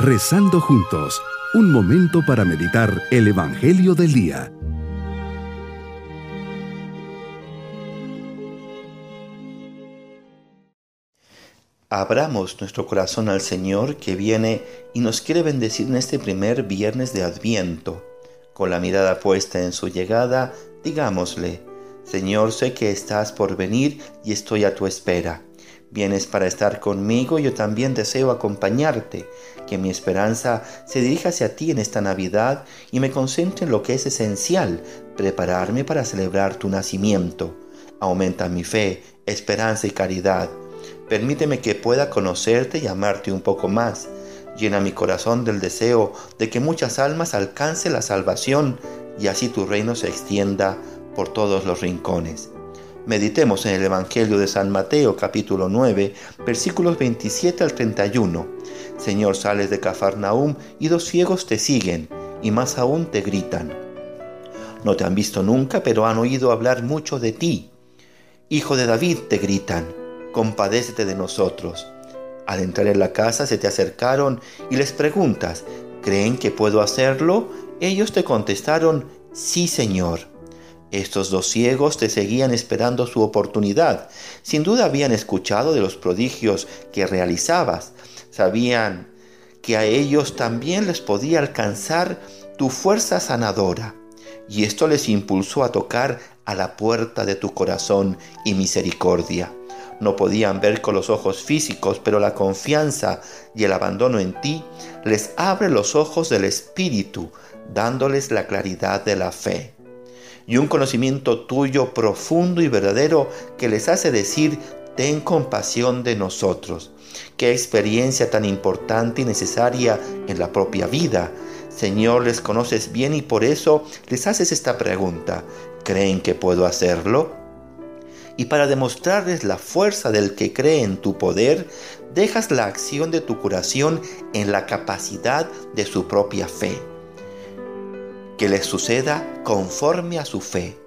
Rezando juntos, un momento para meditar el Evangelio del Día. Abramos nuestro corazón al Señor que viene y nos quiere bendecir en este primer viernes de Adviento. Con la mirada puesta en su llegada, digámosle, Señor, sé que estás por venir y estoy a tu espera. Vienes para estar conmigo, y yo también deseo acompañarte, que mi esperanza se dirija hacia ti en esta Navidad y me concentre en lo que es esencial, prepararme para celebrar tu nacimiento. Aumenta mi fe, esperanza y caridad. Permíteme que pueda conocerte y amarte un poco más. Llena mi corazón del deseo de que muchas almas alcancen la salvación y así tu reino se extienda por todos los rincones. Meditemos en el Evangelio de San Mateo capítulo 9 versículos 27 al 31. Señor, sales de Cafarnaum y dos ciegos te siguen y más aún te gritan. No te han visto nunca, pero han oído hablar mucho de ti. Hijo de David, te gritan, compadécete de nosotros. Al entrar en la casa se te acercaron y les preguntas, ¿creen que puedo hacerlo? Ellos te contestaron, sí, Señor. Estos dos ciegos te seguían esperando su oportunidad. Sin duda habían escuchado de los prodigios que realizabas. Sabían que a ellos también les podía alcanzar tu fuerza sanadora. Y esto les impulsó a tocar a la puerta de tu corazón y misericordia. No podían ver con los ojos físicos, pero la confianza y el abandono en ti les abre los ojos del Espíritu, dándoles la claridad de la fe y un conocimiento tuyo profundo y verdadero que les hace decir, ten compasión de nosotros. Qué experiencia tan importante y necesaria en la propia vida. Señor, les conoces bien y por eso les haces esta pregunta. ¿Creen que puedo hacerlo? Y para demostrarles la fuerza del que cree en tu poder, dejas la acción de tu curación en la capacidad de su propia fe que les suceda conforme a su fe,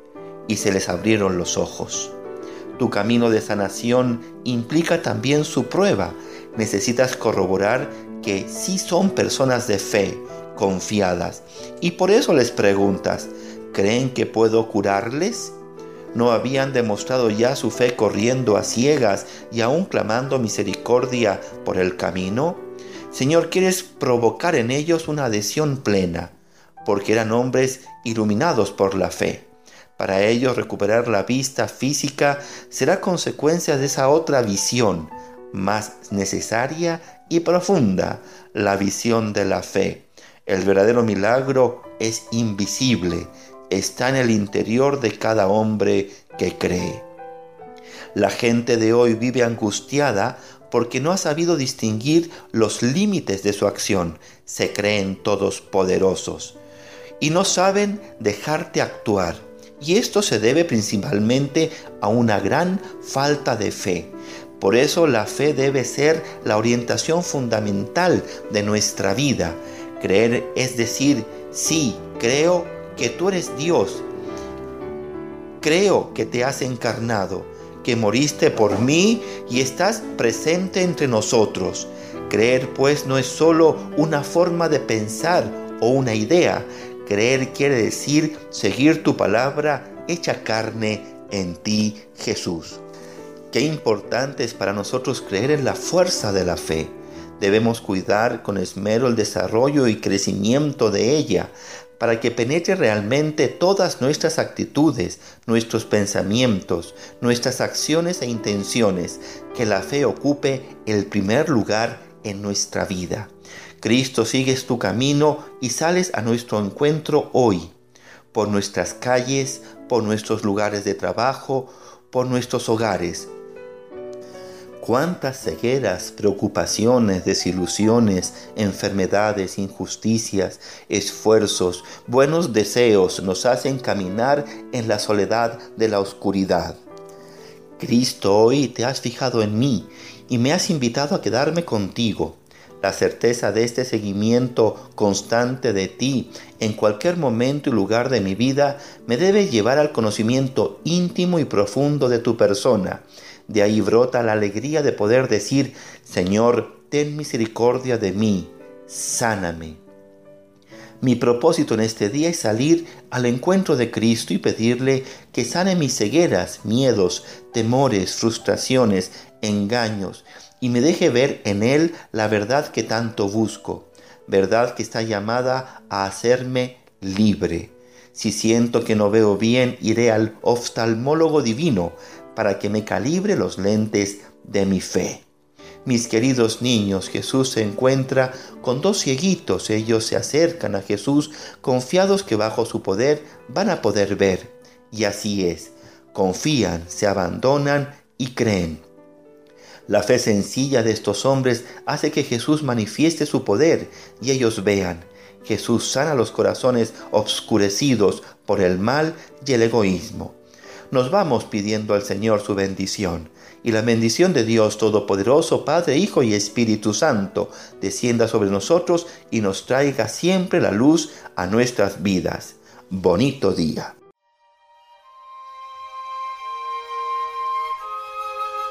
y se les abrieron los ojos. Tu camino de sanación implica también su prueba. Necesitas corroborar que sí son personas de fe, confiadas, y por eso les preguntas, ¿creen que puedo curarles? ¿No habían demostrado ya su fe corriendo a ciegas y aún clamando misericordia por el camino? Señor, quieres provocar en ellos una adhesión plena porque eran hombres iluminados por la fe. Para ellos recuperar la vista física será consecuencia de esa otra visión, más necesaria y profunda, la visión de la fe. El verdadero milagro es invisible, está en el interior de cada hombre que cree. La gente de hoy vive angustiada porque no ha sabido distinguir los límites de su acción. Se creen todos poderosos y no saben dejarte actuar. Y esto se debe principalmente a una gran falta de fe. Por eso la fe debe ser la orientación fundamental de nuestra vida. Creer es decir, sí, creo que tú eres Dios. Creo que te has encarnado, que moriste por mí y estás presente entre nosotros. Creer pues no es solo una forma de pensar o una idea, Creer quiere decir seguir tu palabra hecha carne en ti, Jesús. Qué importante es para nosotros creer en la fuerza de la fe. Debemos cuidar con esmero el desarrollo y crecimiento de ella para que penetre realmente todas nuestras actitudes, nuestros pensamientos, nuestras acciones e intenciones, que la fe ocupe el primer lugar en nuestra vida. Cristo, sigues tu camino y sales a nuestro encuentro hoy, por nuestras calles, por nuestros lugares de trabajo, por nuestros hogares. Cuántas cegueras, preocupaciones, desilusiones, enfermedades, injusticias, esfuerzos, buenos deseos nos hacen caminar en la soledad de la oscuridad. Cristo, hoy te has fijado en mí y me has invitado a quedarme contigo la certeza de este seguimiento constante de ti en cualquier momento y lugar de mi vida me debe llevar al conocimiento íntimo y profundo de tu persona. De ahí brota la alegría de poder decir, Señor, ten misericordia de mí, sáname. Mi propósito en este día es salir al encuentro de Cristo y pedirle que sane mis cegueras, miedos, temores, frustraciones, engaños, y me deje ver en Él la verdad que tanto busco, verdad que está llamada a hacerme libre. Si siento que no veo bien, iré al oftalmólogo divino para que me calibre los lentes de mi fe. Mis queridos niños, Jesús se encuentra con dos cieguitos. Ellos se acercan a Jesús confiados que bajo su poder van a poder ver. Y así es. Confían, se abandonan y creen. La fe sencilla de estos hombres hace que Jesús manifieste su poder y ellos vean. Jesús sana los corazones obscurecidos por el mal y el egoísmo. Nos vamos pidiendo al Señor su bendición y la bendición de Dios Todopoderoso, Padre, Hijo y Espíritu Santo, descienda sobre nosotros y nos traiga siempre la luz a nuestras vidas. Bonito día.